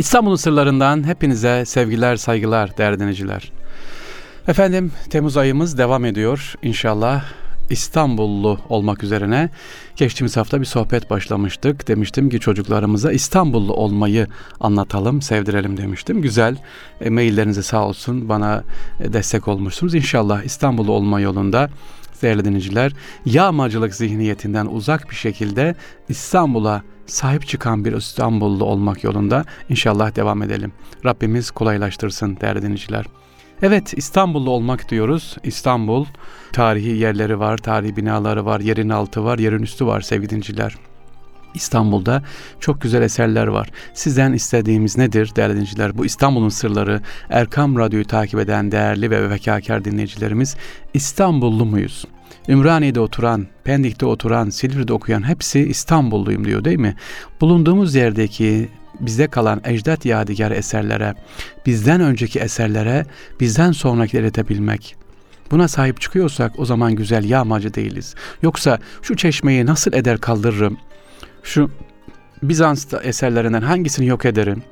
İstanbul'un sırlarından hepinize sevgiler, saygılar değerli dinleyiciler. Efendim Temmuz ayımız devam ediyor. İnşallah İstanbullu olmak üzerine geçtiğimiz hafta bir sohbet başlamıştık. Demiştim ki çocuklarımıza İstanbullu olmayı anlatalım, sevdirelim demiştim. Güzel e, maillerinize sağ olsun bana e, destek olmuşsunuz. İnşallah İstanbullu olma yolunda değerli dinleyiciler yağmacılık zihniyetinden uzak bir şekilde İstanbul'a sahip çıkan bir İstanbullu olmak yolunda inşallah devam edelim. Rabbimiz kolaylaştırsın değerli dinleyiciler. Evet İstanbullu olmak diyoruz. İstanbul tarihi yerleri var, tarihi binaları var, yerin altı var, yerin üstü var sevgili dinciler. İstanbul'da çok güzel eserler var. Sizden istediğimiz nedir değerli dinleyiciler? Bu İstanbul'un sırları Erkam Radyo'yu takip eden değerli ve vekakar dinleyicilerimiz İstanbullu muyuz? Ümraniye'de oturan, Pendik'te oturan, Silivri'de okuyan hepsi İstanbulluyum diyor değil mi? Bulunduğumuz yerdeki bize kalan ecdat yadigar eserlere, bizden önceki eserlere, bizden sonraki iletebilmek. Buna sahip çıkıyorsak o zaman güzel yağmacı değiliz. Yoksa şu çeşmeyi nasıl eder kaldırırım, şu Bizans eserlerinden hangisini yok ederim,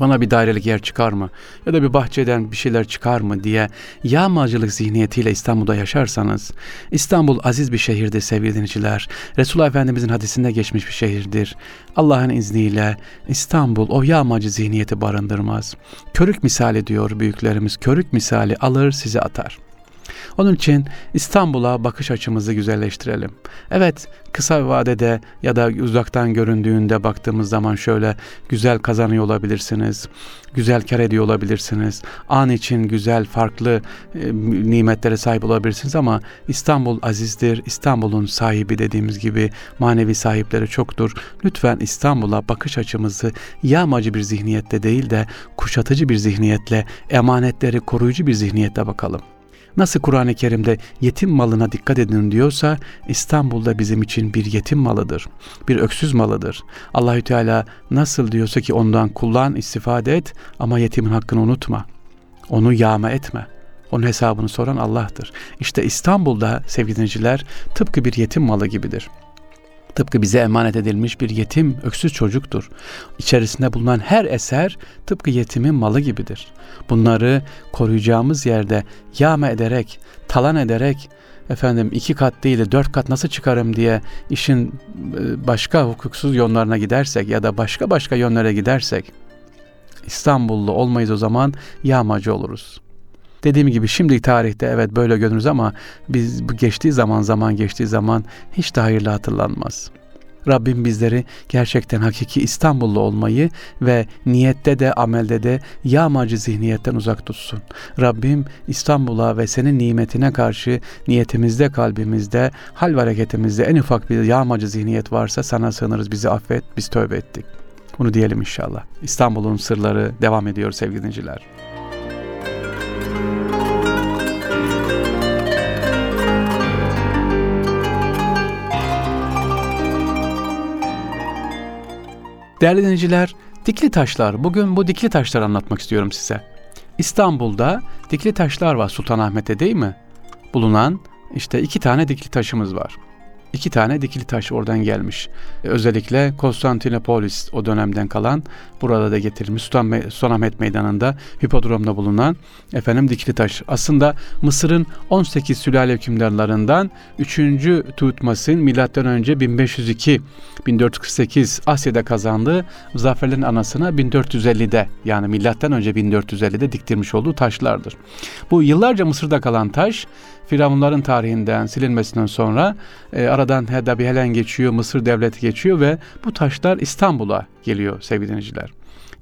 bana bir dairelik yer çıkar mı ya da bir bahçeden bir şeyler çıkar mı diye yağmacılık zihniyetiyle İstanbul'da yaşarsanız İstanbul aziz bir şehirdir sevgili dinleyiciler. Resulullah Efendimizin hadisinde geçmiş bir şehirdir. Allah'ın izniyle İstanbul o yağmacı zihniyeti barındırmaz. Körük misali diyor büyüklerimiz körük misali alır sizi atar.'' Onun için İstanbul'a bakış açımızı güzelleştirelim. Evet, kısa vadede ya da uzaktan göründüğünde baktığımız zaman şöyle güzel kazanıyor olabilirsiniz. Güzel kar ediyor olabilirsiniz. An için güzel, farklı e, nimetlere sahip olabilirsiniz ama İstanbul azizdir. İstanbul'un sahibi dediğimiz gibi manevi sahipleri çoktur. Lütfen İstanbul'a bakış açımızı yağmacı bir zihniyette değil de kuşatıcı bir zihniyetle, emanetleri koruyucu bir zihniyetle bakalım. Nasıl Kur'an-ı Kerim'de yetim malına dikkat edin diyorsa İstanbul'da bizim için bir yetim malıdır. Bir öksüz malıdır. Allahü Teala nasıl diyorsa ki ondan kullan, istifade et ama yetimin hakkını unutma. Onu yağma etme. Onun hesabını soran Allah'tır. İşte İstanbul'da sevgili dinleyiciler tıpkı bir yetim malı gibidir. Tıpkı bize emanet edilmiş bir yetim, öksüz çocuktur. İçerisinde bulunan her eser tıpkı yetimin malı gibidir. Bunları koruyacağımız yerde yağma ederek, talan ederek, efendim iki kat değil de dört kat nasıl çıkarım diye işin e, başka hukuksuz yönlerine gidersek ya da başka başka yönlere gidersek İstanbullu olmayız o zaman yağmacı oluruz. Dediğim gibi şimdi tarihte evet böyle görünürüz ama biz bu geçtiği zaman zaman geçtiği zaman hiç de hayırlı hatırlanmaz. Rabbim bizleri gerçekten hakiki İstanbullu olmayı ve niyette de amelde de yağmacı zihniyetten uzak tutsun. Rabbim İstanbul'a ve senin nimetine karşı niyetimizde, kalbimizde, hal ve hareketimizde en ufak bir yağmacı zihniyet varsa sana sığınırız bizi affet, biz tövbe ettik. Bunu diyelim inşallah. İstanbul'un sırları devam ediyor sevgili dinleyiciler. Değerli dinleyiciler, dikli taşlar. Bugün bu dikli taşları anlatmak istiyorum size. İstanbul'da dikli taşlar var Sultanahmet'te değil mi? Bulunan işte iki tane dikli taşımız var iki tane dikili taş oradan gelmiş. E, özellikle Konstantinopolis o dönemden kalan burada da getirilmiş Sultan Sultanahmet Meydanı'nda hipodromda bulunan efendim dikili taş. Aslında Mısır'ın 18 sülale hükümdarlarından 3. Tutmas'ın milattan önce 1502 1448 Asya'da kazandığı zaferlerin anasına 1450'de yani milattan önce 1450'de diktirmiş olduğu taşlardır. Bu yıllarca Mısır'da kalan taş Firavunların tarihinden silinmesinden sonra e, aradan bir helen geçiyor, Mısır devleti geçiyor ve bu taşlar İstanbul'a geliyor sevgili dinleyiciler.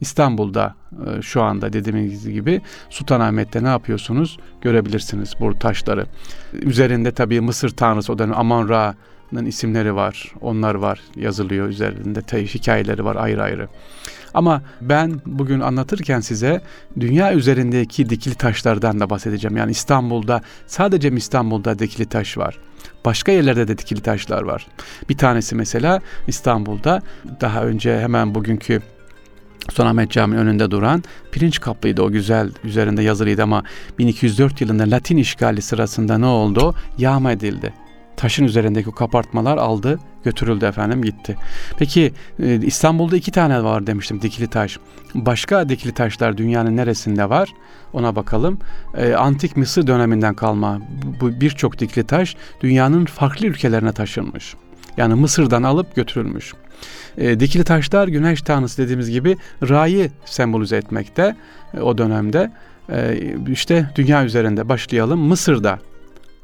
İstanbul'da e, şu anda dediğimiz gibi Sultanahmet'te ne yapıyorsunuz görebilirsiniz bu taşları. Üzerinde tabii Mısır tanrısı o dönem Amon Ra'nın isimleri var. Onlar var yazılıyor üzerinde hikayeleri var ayrı ayrı. Ama ben bugün anlatırken size dünya üzerindeki dikili taşlardan da bahsedeceğim. Yani İstanbul'da sadece İstanbul'da dikili taş var? Başka yerlerde de dikili taşlar var. Bir tanesi mesela İstanbul'da daha önce hemen bugünkü Sultanahmet Camii önünde duran pirinç kaplıydı o güzel üzerinde yazılıydı ama 1204 yılında Latin işgali sırasında ne oldu? Yağma edildi. Taşın üzerindeki kapartmalar aldı götürüldü efendim gitti. Peki e, İstanbul'da iki tane var demiştim dikili taş. Başka dikili taşlar dünyanın neresinde var? Ona bakalım. E, Antik Mısır döneminden kalma bu birçok dikili taş dünyanın farklı ülkelerine taşınmış. Yani Mısır'dan alıp götürülmüş. E, dikili taşlar güneş tanrısı dediğimiz gibi Ra'yı sembolize etmekte o dönemde. E, işte dünya üzerinde başlayalım. Mısır'da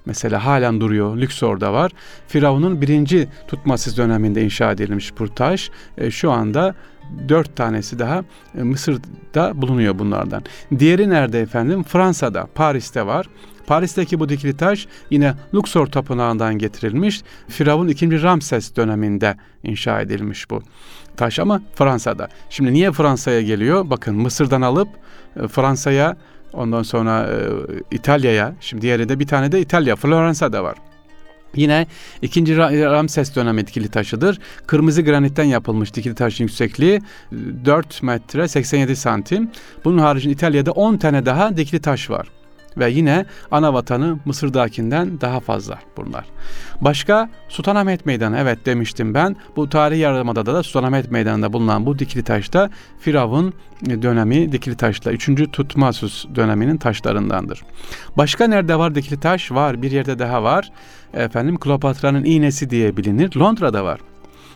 mesela halen duruyor. Lüksor'da var. Firavun'un birinci Tutmasis döneminde inşa edilmiş bu taş. E, şu anda dört tanesi daha e, Mısır'da bulunuyor bunlardan. Diğeri nerede efendim? Fransa'da, Paris'te var. Paris'teki bu dikili taş yine Luxor tapınağından getirilmiş. Firavun 2. Ramses döneminde inşa edilmiş bu taş ama Fransa'da. Şimdi niye Fransa'ya geliyor? Bakın Mısır'dan alıp e, Fransa'ya ondan sonra e, İtalya'ya şimdi diğeri bir tane de İtalya Floransa'da var. Yine ikinci Ramses dönemi dikili taşıdır. Kırmızı granitten yapılmış dikili taşın yüksekliği 4 metre 87 santim. Bunun haricinde İtalya'da 10 tane daha dikili taş var ve yine ana vatanı Mısır'dakinden daha fazla bunlar. Başka Sultanahmet Meydanı evet demiştim ben. Bu tarihi yarımada da Sultanahmet Meydanı'nda bulunan bu dikili taşta Firavun dönemi dikili taşla 3. Tutmasus döneminin taşlarındandır. Başka nerede var dikili taş? Var bir yerde daha var. Efendim Kleopatra'nın iğnesi diye bilinir. Londra'da var.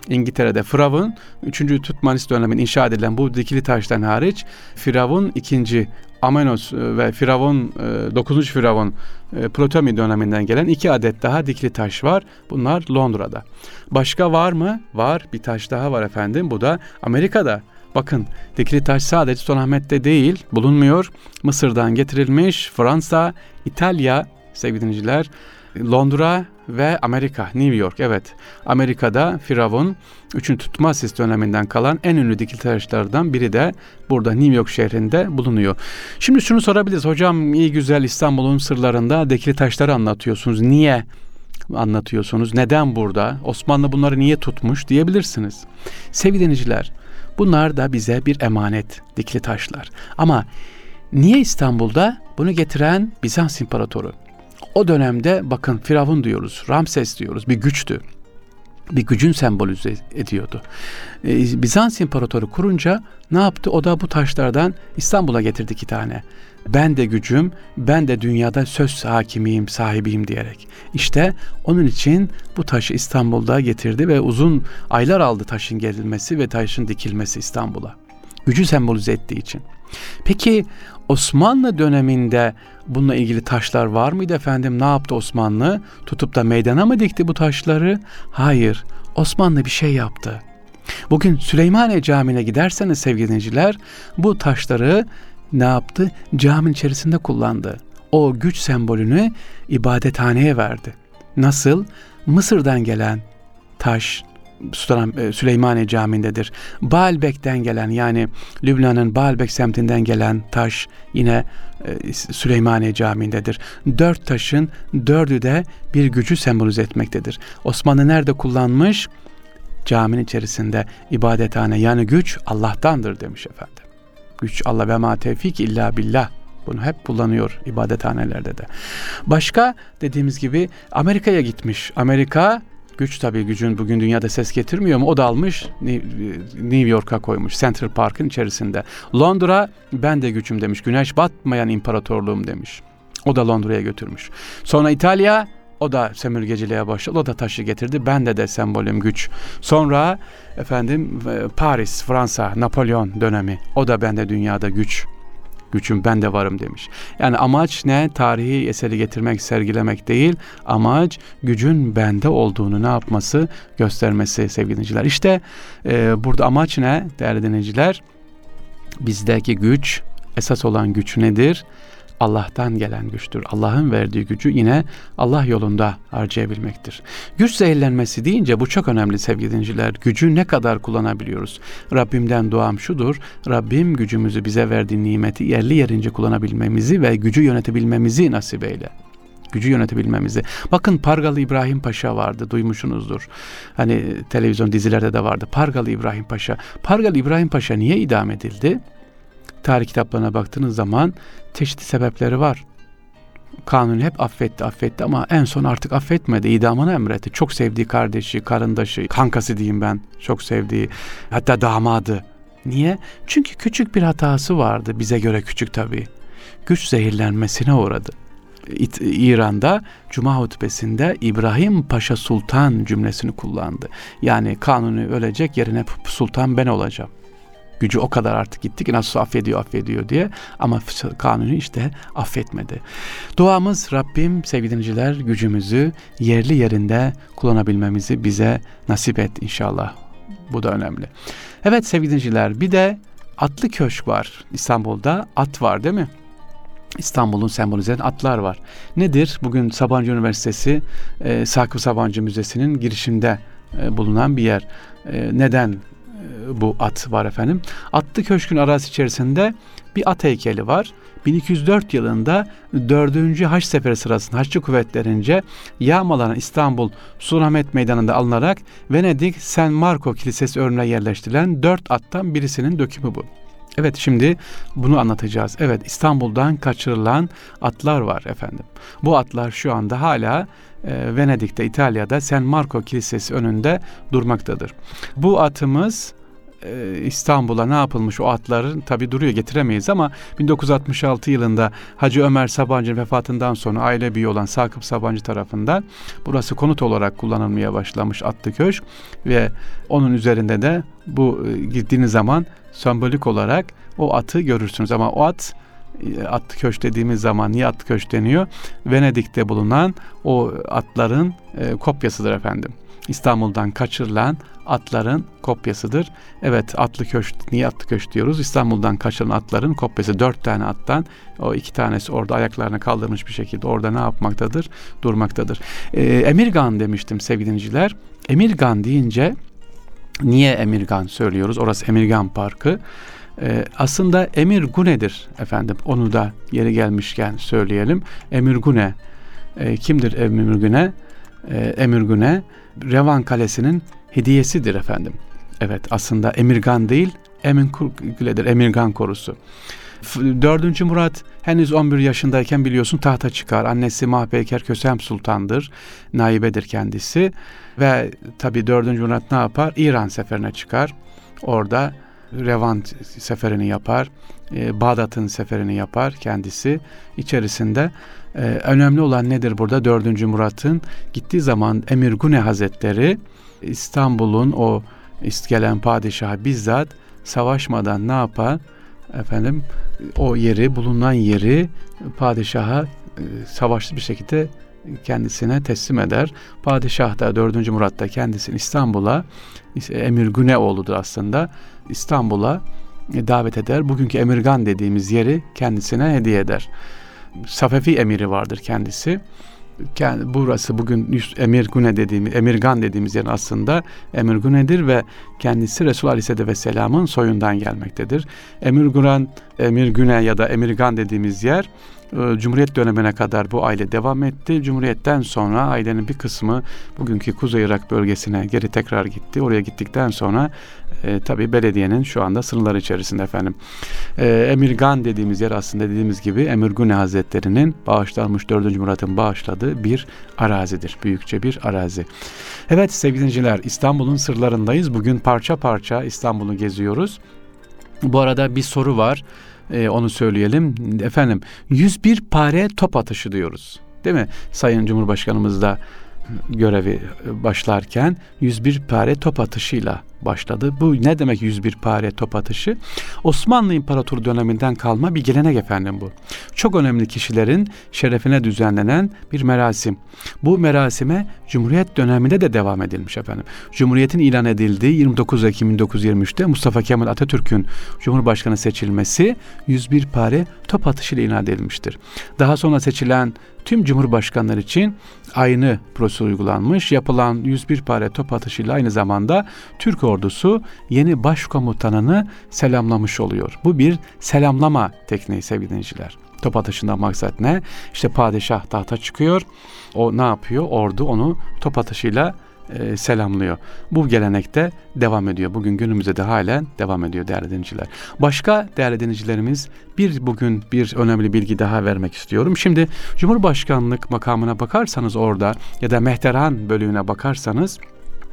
İngiltere'de Firavun 3. Tutmanis döneminde inşa edilen bu dikili taştan hariç Firavun 2. Amenos e, ve Firavun 9. E, Firavun e, Ptolemy döneminden gelen iki adet daha dikili taş var. Bunlar Londra'da. Başka var mı? Var. Bir taş daha var efendim. Bu da Amerika'da. Bakın dikili taş sadece Sultanahmet'te değil bulunmuyor. Mısır'dan getirilmiş. Fransa, İtalya sevgili dinleyiciler Londra ve Amerika, New York evet. Amerika'da Firavun 3. Tutmasis döneminden kalan en ünlü dikil taşlardan biri de burada New York şehrinde bulunuyor. Şimdi şunu sorabiliriz. Hocam iyi güzel İstanbul'un sırlarında dikili taşları anlatıyorsunuz. Niye anlatıyorsunuz? Neden burada? Osmanlı bunları niye tutmuş diyebilirsiniz. Sevgili dinleyiciler, bunlar da bize bir emanet dikili taşlar. Ama niye İstanbul'da bunu getiren Bizans İmparatoru? O dönemde bakın Firavun diyoruz, Ramses diyoruz bir güçtü. Bir gücün sembolize ediyordu. Ee, Bizans İmparatoru kurunca ne yaptı? O da bu taşlardan İstanbul'a getirdi iki tane. Ben de gücüm, ben de dünyada söz hakimiyim, sahibiyim diyerek. İşte onun için bu taşı İstanbul'da getirdi ve uzun aylar aldı taşın gerilmesi ve taşın dikilmesi İstanbul'a. Gücü sembolize ettiği için. Peki Osmanlı döneminde bununla ilgili taşlar var mıydı efendim? Ne yaptı Osmanlı? Tutup da meydana mı dikti bu taşları? Hayır. Osmanlı bir şey yaptı. Bugün Süleymaniye Camii'ne giderseniz sevgili dinleyiciler bu taşları ne yaptı? Caminin içerisinde kullandı. O güç sembolünü ibadethaneye verdi. Nasıl? Mısır'dan gelen taş, Sultan e, Süleymaniye Camii'ndedir. Baalbek'ten gelen yani Lübnan'ın Baalbek semtinden gelen taş yine Süleymaniye Camii'ndedir. Dört taşın dördü de bir gücü sembolize etmektedir. Osmanlı nerede kullanmış? Caminin içerisinde ibadethane yani güç Allah'tandır demiş efendim. Güç Allah ve ma tevfik illa billah. Bunu hep kullanıyor ibadethanelerde de. Başka dediğimiz gibi Amerika'ya gitmiş. Amerika güç tabii gücün bugün dünyada ses getirmiyor mu? O da almış New York'a koymuş Central Park'ın içerisinde. Londra ben de gücüm demiş. Güneş batmayan imparatorluğum demiş. O da Londra'ya götürmüş. Sonra İtalya o da sömürgeciliğe başladı. O da taşı getirdi. Ben de de sembolüm güç. Sonra efendim e, Paris, Fransa, Napolyon dönemi. O da bende dünyada güç gücüm ben de varım demiş. Yani amaç ne? Tarihi eseri getirmek, sergilemek değil. Amaç gücün bende olduğunu ne yapması? Göstermesi sevgili dinleyiciler. İşte e, burada amaç ne değerli dinleyiciler? Bizdeki güç, esas olan güç nedir? Allah'tan gelen güçtür. Allah'ın verdiği gücü yine Allah yolunda harcayabilmektir. Güç zehirlenmesi deyince bu çok önemli sevgili dinciler. Gücü ne kadar kullanabiliyoruz? Rabbimden duam şudur. Rabbim gücümüzü bize verdiği nimeti yerli yerince kullanabilmemizi ve gücü yönetebilmemizi nasip eyle gücü yönetebilmemizi. Bakın Pargalı İbrahim Paşa vardı duymuşsunuzdur. Hani televizyon dizilerde de vardı. Pargalı İbrahim Paşa. Pargalı İbrahim Paşa niye idam edildi? Tarih kitaplarına baktığınız zaman çeşitli sebepleri var. Kanuni hep affetti affetti ama en son artık affetmedi. İdamını emretti. Çok sevdiği kardeşi, karındaşı, kankası diyeyim ben. Çok sevdiği hatta damadı. Niye? Çünkü küçük bir hatası vardı. Bize göre küçük tabii. Güç zehirlenmesine uğradı. İran'da Cuma hutbesinde İbrahim Paşa Sultan cümlesini kullandı. Yani kanuni ölecek yerine sultan ben olacağım. Gücü o kadar artık gitti ki nasıl affediyor affediyor diye ama kanuni işte affetmedi. Duamız Rabbim sevgili dinleyiciler gücümüzü yerli yerinde kullanabilmemizi bize nasip et inşallah. Bu da önemli. Evet sevgili dinleyiciler bir de atlı köşk var İstanbul'da at var değil mi? İstanbul'un sembolize eden atlar var. Nedir? Bugün Sabancı Üniversitesi e, Sakıp Sabancı Müzesi'nin girişinde e, bulunan bir yer. E, neden bu at var efendim? Atlı Köşk'ün arası içerisinde bir at heykeli var. 1204 yılında 4. Haç Seferi sırasında Haçlı kuvvetlerince yağmalanan İstanbul Sultanahmet Meydanı'nda alınarak Venedik San Marco Kilisesi önüne yerleştirilen dört attan birisinin dökümü bu. Evet şimdi bunu anlatacağız. Evet İstanbul'dan kaçırılan atlar var efendim. Bu atlar şu anda hala e, Venedik'te İtalya'da San Marco Kilisesi önünde durmaktadır. Bu atımız e, İstanbul'a ne yapılmış o atların tabi duruyor getiremeyiz ama 1966 yılında Hacı Ömer Sabancı vefatından sonra aile büyüğü olan Sakıp Sabancı tarafından burası konut olarak kullanılmaya başlamış atlı köşk ve onun üzerinde de bu e, gittiğiniz zaman sembolik olarak o atı görürsünüz ama o at e, atlı köşk dediğimiz zaman niye atlı köşk deniyor? Venedik'te bulunan o atların e, kopyasıdır efendim. İstanbul'dan kaçırılan atların kopyasıdır. Evet atlı köşk, niye atlı köşk diyoruz? İstanbul'dan kaçırılan atların kopyası. Dört tane attan o iki tanesi orada ayaklarına kaldırmış bir şekilde orada ne yapmaktadır? Durmaktadır. Ee, Emirgan demiştim sevgili. Emirgan deyince niye Emirgan söylüyoruz? Orası Emirgan Parkı. Ee, aslında Emir Gune'dir efendim. Onu da yeri gelmişken söyleyelim. Emir Gune. E, kimdir Emir Gune? E, Emir Gune Revan Kalesi'nin hediyesidir efendim. Evet aslında Emirgan değil Emin Güle'dir Emirgan korusu. 4. Murat henüz 11 yaşındayken biliyorsun tahta çıkar. Annesi Mahpeyker Kösem Sultan'dır. Naibedir kendisi. Ve tabi 4. Murat ne yapar? İran seferine çıkar. Orada Revan seferini yapar. E, Bağdat'ın seferini yapar kendisi. İçerisinde e, önemli olan nedir burada? 4. Murat'ın gittiği zaman Emir Gune Hazretleri İstanbul'un o gelen padişahı bizzat savaşmadan ne yapar? Efendim o yeri bulunan yeri padişaha e, savaşlı bir şekilde kendisine teslim eder. Padişah da 4. Murat da kendisini İstanbul'a Emir Güneoğlu'dur aslında. İstanbul'a davet eder. Bugünkü Emirgan dediğimiz yeri kendisine hediye eder. Safevi emiri vardır kendisi burası bugün Emir Gune dediğimiz, Emirgan dediğimiz yer aslında Emir Gune'dir ve kendisi Resul Aleyhisselatü Vesselam'ın soyundan gelmektedir. Emir Guran, Emir Güne ya da Emirgan dediğimiz yer e, Cumhuriyet dönemine kadar bu aile devam etti. Cumhuriyetten sonra ailenin bir kısmı bugünkü Kuzey Irak bölgesine geri tekrar gitti. Oraya gittikten sonra e, tabi belediyenin şu anda sınırları içerisinde efendim. E, Emirgan dediğimiz yer aslında dediğimiz gibi Emir Gune Hazretleri'nin bağışlanmış 4. Murat'ın bağışladığı bir arazidir. Büyükçe bir arazi. Evet sevgili İstanbul'un sırlarındayız. Bugün parça parça İstanbul'u geziyoruz. Bu arada bir soru var. Ee, onu söyleyelim. Efendim 101 pare top atışı diyoruz. Değil mi? Sayın Cumhurbaşkanımız da görevi başlarken 101 pare top atışıyla başladı. Bu ne demek 101 pare top atışı? Osmanlı İmparatorluğu döneminden kalma bir gelenek efendim bu. Çok önemli kişilerin şerefine düzenlenen bir merasim. Bu merasime Cumhuriyet döneminde de devam edilmiş efendim. Cumhuriyetin ilan edildiği 29 Ekim 1923'te Mustafa Kemal Atatürk'ün Cumhurbaşkanı seçilmesi 101 pare top atışıyla ilan edilmiştir. Daha sonra seçilen tüm cumhurbaşkanlar için aynı prosedür uygulanmış. Yapılan 101 pare top atışıyla aynı zamanda Türk ordusu yeni başkomutanını selamlamış oluyor. Bu bir selamlama tekniği sevgili dinleyiciler. Top atışından maksat ne? İşte padişah tahta çıkıyor. O ne yapıyor? Ordu onu top atışıyla e, selamlıyor. Bu gelenekte devam ediyor. Bugün günümüzde de halen devam ediyor değerli dinleyiciler. Başka değerli dinleyicilerimiz bir bugün bir önemli bilgi daha vermek istiyorum. Şimdi Cumhurbaşkanlık makamına bakarsanız orada ya da Mehteran bölüğüne bakarsanız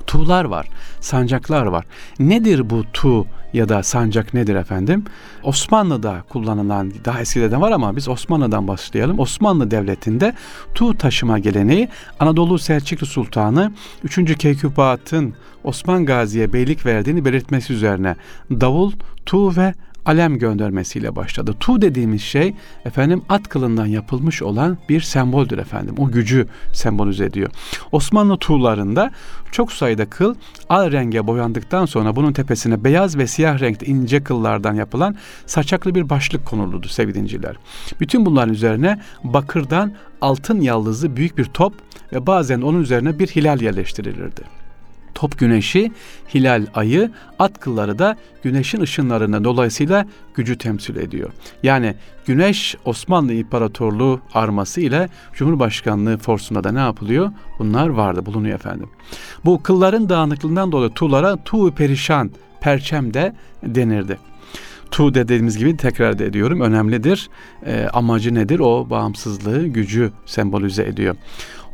tuğlar var, sancaklar var. Nedir bu tuğ ya da sancak nedir efendim? Osmanlı'da kullanılan, daha eskiden var ama biz Osmanlı'dan başlayalım. Osmanlı Devleti'nde tuğ taşıma geleneği Anadolu Selçuklu Sultanı 3. Keykubat'ın Osman Gazi'ye beylik verdiğini belirtmesi üzerine davul, tuğ ve alem göndermesiyle başladı. Tu dediğimiz şey efendim at kılından yapılmış olan bir semboldür efendim. O gücü sembolize ediyor. Osmanlı tuğlarında çok sayıda kıl al renge boyandıktan sonra bunun tepesine beyaz ve siyah renkte ince kıllardan yapılan saçaklı bir başlık konulurdu sevgili Bütün bunların üzerine bakırdan altın yaldızlı büyük bir top ve bazen onun üzerine bir hilal yerleştirilirdi top güneşi, hilal ayı, at kılları da güneşin ışınlarını dolayısıyla gücü temsil ediyor. Yani güneş Osmanlı İmparatorluğu arması ile Cumhurbaşkanlığı forsunda da ne yapılıyor? Bunlar vardı, bulunuyor efendim. Bu kılların dağınıklığından dolayı tuğlara tuğ perişan, perçem de denirdi. Tu dediğimiz gibi tekrar ediyorum önemlidir. E, amacı nedir? O bağımsızlığı, gücü sembolize ediyor.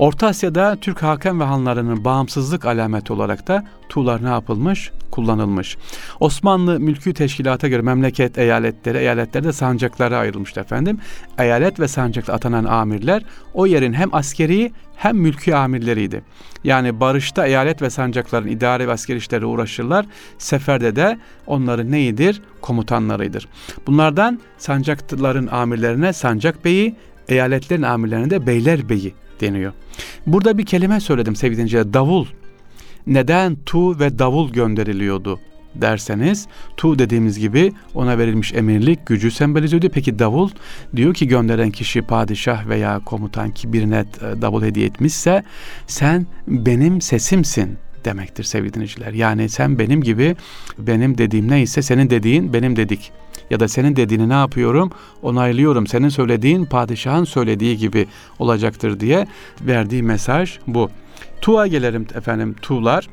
Orta Asya'da Türk hakem ve hanlarının bağımsızlık alameti olarak da tuğlar ne yapılmış? Kullanılmış. Osmanlı mülkü teşkilata göre memleket eyaletleri, eyaletlerde sancaklara ayrılmıştı efendim. Eyalet ve sancakla atanan amirler o yerin hem askeri hem mülkü amirleriydi. Yani barışta eyalet ve sancakların idare ve askeri işleri uğraşırlar. Seferde de onların neyidir? Komutanlarıdır. Bunlardan sancakların amirlerine sancak beyi, eyaletlerin amirlerine de beyler beyi deniyor. Burada bir kelime söyledim sevgili dinleyiciler. Davul. Neden tu ve davul gönderiliyordu derseniz tu dediğimiz gibi ona verilmiş emirlik gücü sembolize ediyor. Peki davul diyor ki gönderen kişi padişah veya komutan ki birine e, davul hediye etmişse sen benim sesimsin demektir sevgili dinleyiciler. Yani sen benim gibi benim dediğim neyse senin dediğin benim dedik ya da senin dediğini ne yapıyorum? Onaylıyorum. Senin söylediğin padişahın söylediği gibi olacaktır diye verdiği mesaj bu. Tuğa gelelim efendim. Tuğlar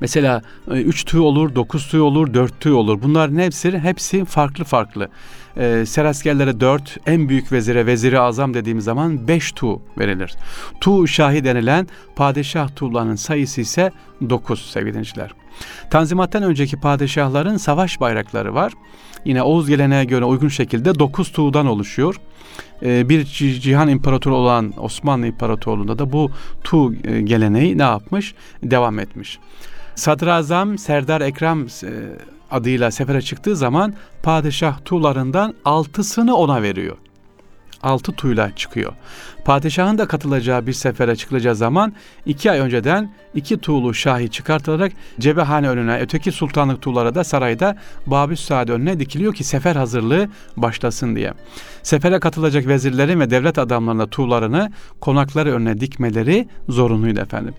Mesela 3 e, tüy olur, 9 tüy olur, 4 tüy olur. Bunların hepsi hepsi farklı farklı. Ee, seraskerlere 4, en büyük vezire, veziri azam dediğimiz zaman 5 tu verilir. Tu şahi denilen padişah tuğlarının sayısı ise 9 sevgili dinleyiciler. Tanzimattan önceki padişahların savaş bayrakları var. Yine Oğuz geleneğe göre uygun şekilde 9 tuğdan oluşuyor. Ee, bir cihan imparatoru olan Osmanlı İmparatorluğu'nda da bu tu e, geleneği ne yapmış? Devam etmiş. Sadrazam Serdar Ekrem e, adıyla sefere çıktığı zaman padişah tuğlarından altısını ona veriyor. Altı tuyla çıkıyor. Padişahın da katılacağı bir sefere çıkılacağı zaman iki ay önceden iki tuğlu şahi çıkartılarak cebehane önüne öteki sultanlık tuğlara da sarayda Babüs Saad önüne dikiliyor ki sefer hazırlığı başlasın diye. Sefere katılacak vezirlerin ve devlet adamlarına tuğlarını konakları önüne dikmeleri zorunluydu efendim.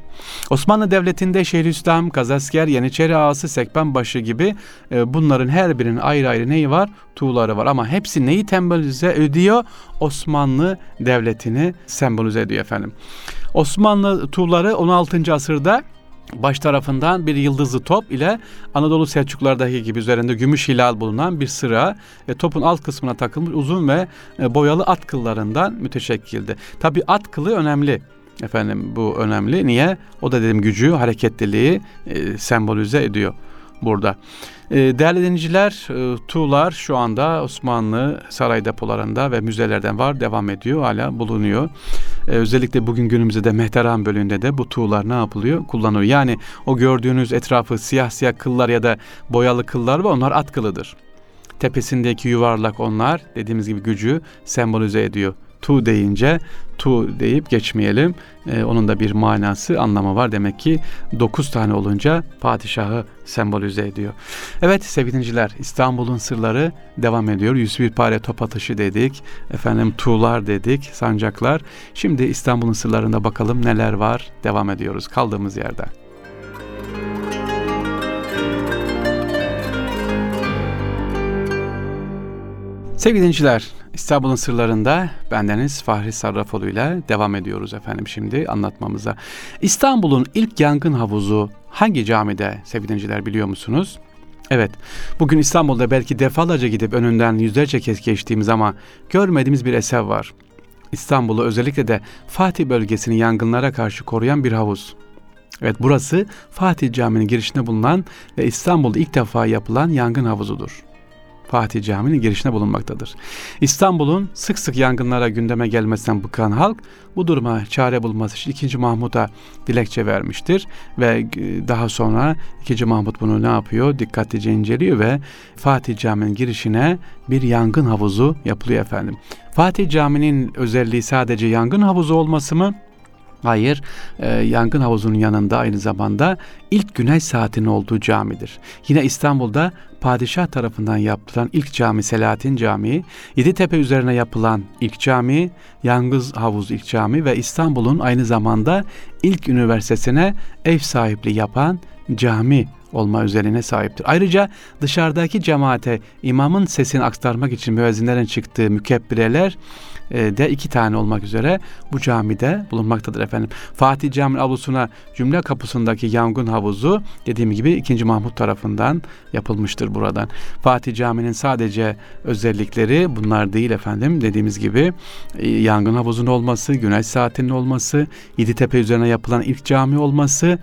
Osmanlı Devleti'nde Şeyhülislam, Kazasker, Yeniçeri Ağası, Sekbenbaşı gibi e, bunların her birinin ayrı ayrı neyi var? Tuğları var ama hepsi neyi tembolize ediyor? Osmanlı Devleti'ni sembolize ediyor efendim. Osmanlı tuğları 16. asırda baş tarafından bir yıldızlı top ile Anadolu Selçuklardaki gibi üzerinde gümüş hilal bulunan bir sıra ve topun alt kısmına takılmış uzun ve e, boyalı at kıllarından müteşekkildi. Tabi at kılı önemli. Efendim bu önemli. Niye? O da dedim gücü, hareketliliği e, sembolize ediyor burada. E, değerli dinleyiciler, e, tuğlar şu anda Osmanlı saray depolarında ve müzelerden var, devam ediyor, hala bulunuyor. E, özellikle bugün günümüzde de Mehteran bölümünde de bu tuğlar ne yapılıyor? Kullanılıyor. Yani o gördüğünüz etrafı siyah siyah kıllar ya da boyalı kıllar var, onlar at kılıdır. Tepesindeki yuvarlak onlar dediğimiz gibi gücü sembolize ediyor tu deyince tu deyip geçmeyelim. Ee, onun da bir manası, anlamı var. Demek ki dokuz tane olunca padişahı sembolize ediyor. Evet sevgili İstanbul'un sırları devam ediyor. 101 pare top atışı dedik. Efendim tuğlar dedik, sancaklar. Şimdi İstanbul'un sırlarında bakalım neler var. Devam ediyoruz kaldığımız yerden. Sevgili dinleyiciler, İstanbul'un sırlarında bendeniz Fahri Sarrafoğlu ile devam ediyoruz efendim şimdi anlatmamıza. İstanbul'un ilk yangın havuzu hangi camide sevgili biliyor musunuz? Evet, bugün İstanbul'da belki defalarca gidip önünden yüzlerce kez geçtiğimiz ama görmediğimiz bir eser var. İstanbul'u özellikle de Fatih bölgesini yangınlara karşı koruyan bir havuz. Evet burası Fatih Camii'nin girişinde bulunan ve İstanbul'da ilk defa yapılan yangın havuzudur. Fatih Camii'nin girişine bulunmaktadır. İstanbul'un sık sık yangınlara gündeme gelmesinden bıkan halk bu duruma çare bulması için 2. Mahmut'a dilekçe vermiştir ve e, daha sonra 2. Mahmut bunu ne yapıyor? Dikkatlice inceliyor ve Fatih Camii'nin girişine bir yangın havuzu yapılıyor efendim. Fatih Camii'nin özelliği sadece yangın havuzu olması mı? Hayır, e, yangın havuzunun yanında aynı zamanda ilk güneş saatinin olduğu camidir. Yine İstanbul'da padişah tarafından yapılan ilk cami Selahattin Camii, Yeditepe üzerine yapılan ilk cami, Yangız Havuz ilk cami ve İstanbul'un aynı zamanda ilk üniversitesine ev sahipliği yapan cami olma özelliğine sahiptir. Ayrıca dışarıdaki cemaate imamın sesini aktarmak için müezzinlerin çıktığı mükebbireler de iki tane olmak üzere bu camide bulunmaktadır efendim. Fatih Cami avlusuna cümle kapısındaki yangın havuzu dediğim gibi 2. Mahmut tarafından yapılmıştır buradan. Fatih Camii'nin sadece özellikleri bunlar değil efendim. Dediğimiz gibi e, yangın havuzunun olması, güneş saatinin olması, Yeditepe üzerine yapılan ilk cami olması,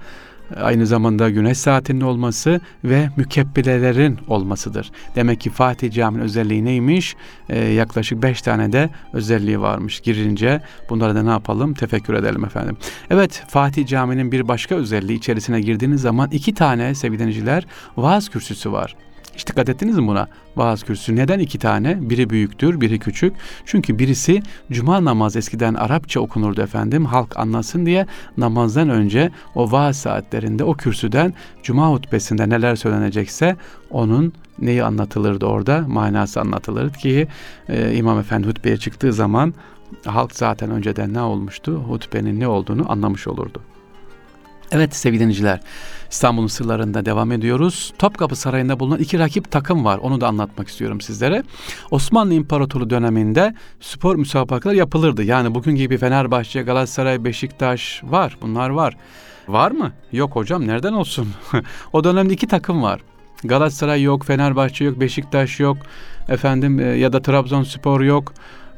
aynı zamanda güneş saatinin olması ve mükebbelelerin olmasıdır. Demek ki Fatih Camii'nin özelliği neymiş? Ee, yaklaşık beş tane de özelliği varmış. Girince bunları da ne yapalım? Tefekkür edelim efendim. Evet Fatih Camii'nin bir başka özelliği içerisine girdiğiniz zaman iki tane sevgili vaaz kürsüsü var. Hiç dikkat ettiniz mi buna? Vaaz kürsüsü. Neden iki tane? Biri büyüktür, biri küçük. Çünkü birisi cuma namazı eskiden Arapça okunurdu efendim. Halk anlasın diye namazdan önce o vaaz saatlerinde o kürsüden cuma hutbesinde neler söylenecekse onun neyi anlatılırdı orada? Manası anlatılırdı ki e, İmam Efendi hutbeye çıktığı zaman halk zaten önceden ne olmuştu? Hutbenin ne olduğunu anlamış olurdu. Evet sevgili dinleyiciler, İstanbul'un sırlarında devam ediyoruz. Topkapı Sarayı'nda bulunan iki rakip takım var. Onu da anlatmak istiyorum sizlere. Osmanlı İmparatorluğu döneminde spor müsabakalar yapılırdı. Yani bugün gibi Fenerbahçe, Galatasaray, Beşiktaş var. Bunlar var. Var mı? Yok hocam nereden olsun? o dönemde iki takım var. Galatasaray yok, Fenerbahçe yok, Beşiktaş yok. Efendim e, ya da Trabzonspor yok.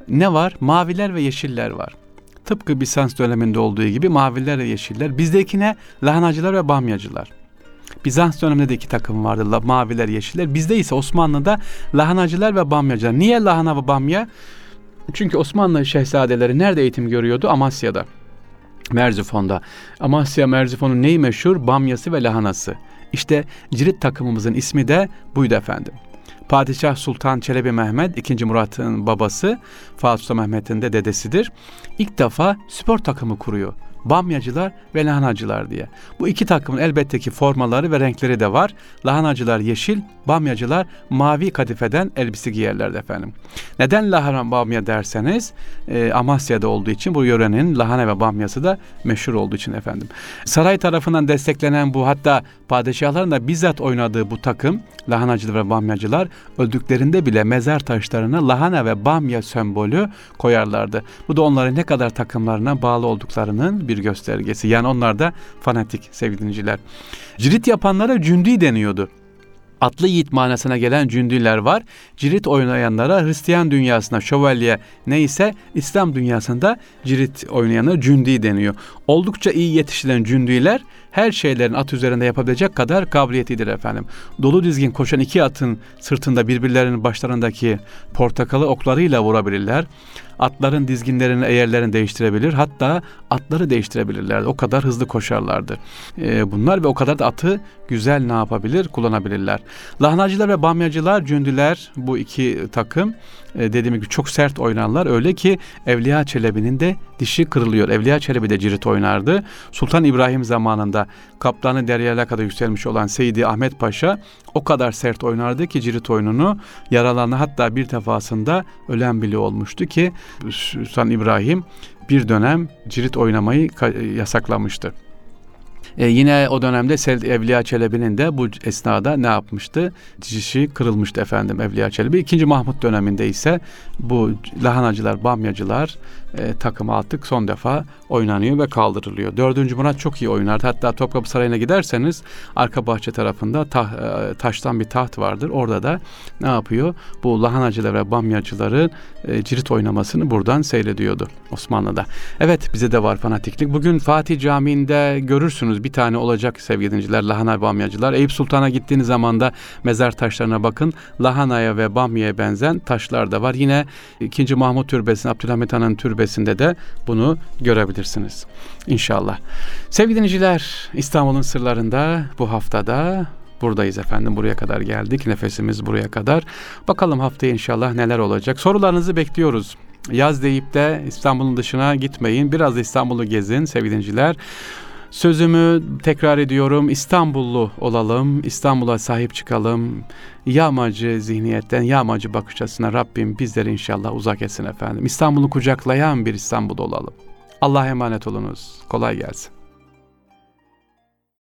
Ne var? Maviler ve yeşiller var. Tıpkı Bizans döneminde olduğu gibi maviler ve yeşiller. Bizdekine lahanacılar ve bamyacılar. Bizans döneminde de iki takım vardı. Maviler, yeşiller. Bizde ise Osmanlı'da lahanacılar ve bamyacılar. Niye lahana ve bamya? Çünkü Osmanlı şehzadeleri nerede eğitim görüyordu? Amasya'da. Merzifon'da. Amasya Merzifon'un neyi meşhur? Bamyası ve lahanası. İşte cirit takımımızın ismi de buydu efendim. Padişah Sultan Çelebi Mehmet, 2. Murat'ın babası, Fatih Sultan Mehmet'in de dedesidir. İlk defa spor takımı kuruyor. Bamyacılar ve lahanacılar diye. Bu iki takımın elbette ki formaları ve renkleri de var. Lahanacılar yeşil, bamyacılar mavi kadifeden elbise giyerlerdi efendim. Neden lahana bamya derseniz e, Amasya'da olduğu için bu yörenin lahana ve bamyası da meşhur olduğu için efendim. Saray tarafından desteklenen bu hatta padişahların da bizzat oynadığı bu takım lahanacılar ve bamyacılar öldüklerinde bile mezar taşlarına lahana ve bamya sembolü koyarlardı. Bu da onların ne kadar takımlarına bağlı olduklarının bir göstergesi. Yani onlar da fanatik sevgili dinleyiciler. Cirit yapanlara cündi deniyordu atlı yiğit manasına gelen cündüler var. Cirit oynayanlara Hristiyan dünyasında şövalye neyse İslam dünyasında cirit oynayana cündi deniyor. Oldukça iyi yetiştirilen cündüler her şeylerin at üzerinde yapabilecek kadar kabiliyetidir efendim. Dolu dizgin koşan iki atın sırtında birbirlerinin başlarındaki portakalı oklarıyla vurabilirler atların dizginlerini, eğerlerini değiştirebilir. Hatta atları değiştirebilirlerdi. O kadar hızlı koşarlardı. E, bunlar ve o kadar da atı güzel ne yapabilir? Kullanabilirler. Lahnacılar ve bamyacılar, cündüler bu iki takım e, dediğim gibi çok sert oynarlar. Öyle ki Evliya Çelebi'nin de dişi kırılıyor. Evliya Çelebi de cirit oynardı. Sultan İbrahim zamanında kaplanı deryaya kadar yükselmiş olan Seydi Ahmet Paşa o kadar sert oynardı ki cirit oyununu yaralanı hatta bir defasında ölen bile olmuştu ki Sultan İbrahim bir dönem cirit oynamayı yasaklamıştı. E, yine o dönemde Sel Evliya Çelebi'nin de bu esnada ne yapmıştı? Dişi kırılmıştı efendim Evliya Çelebi. İkinci Mahmut döneminde ise bu lahanacılar, bamyacılar e, takımı artık son defa oynanıyor ve kaldırılıyor. Dördüncü Murat çok iyi oynardı. Hatta Topkapı Sarayı'na giderseniz arka bahçe tarafında ta, e, taştan bir taht vardır. Orada da ne yapıyor? Bu lahanacılar ve bamyacıları e, cirit oynamasını buradan seyrediyordu Osmanlı'da. Evet bize de var fanatiklik. Bugün Fatih Camii'nde görürsünüz bir tane olacak sevgili dinciler lahana bamyacılar. Eyüp Sultan'a gittiğiniz zaman da mezar taşlarına bakın. Lahanaya ve bamyaya benzen taşlar da var. Yine 2. Mahmut Türbesi'nin Abdülhamit Han'ın türbesinde de bunu görebilirsiniz. İnşallah. Sevgili dinleyiciler İstanbul'un sırlarında bu haftada buradayız efendim. Buraya kadar geldik. Nefesimiz buraya kadar. Bakalım haftaya inşallah neler olacak. Sorularınızı bekliyoruz. Yaz deyip de İstanbul'un dışına gitmeyin. Biraz da İstanbul'u gezin sevgili dinleyiciler. Sözümü tekrar ediyorum. İstanbullu olalım. İstanbul'a sahip çıkalım. Yağmacı zihniyetten, yağmacı bakış açısına Rabbim bizleri inşallah uzak etsin efendim. İstanbul'u kucaklayan bir İstanbul olalım. Allah'a emanet olunuz. Kolay gelsin.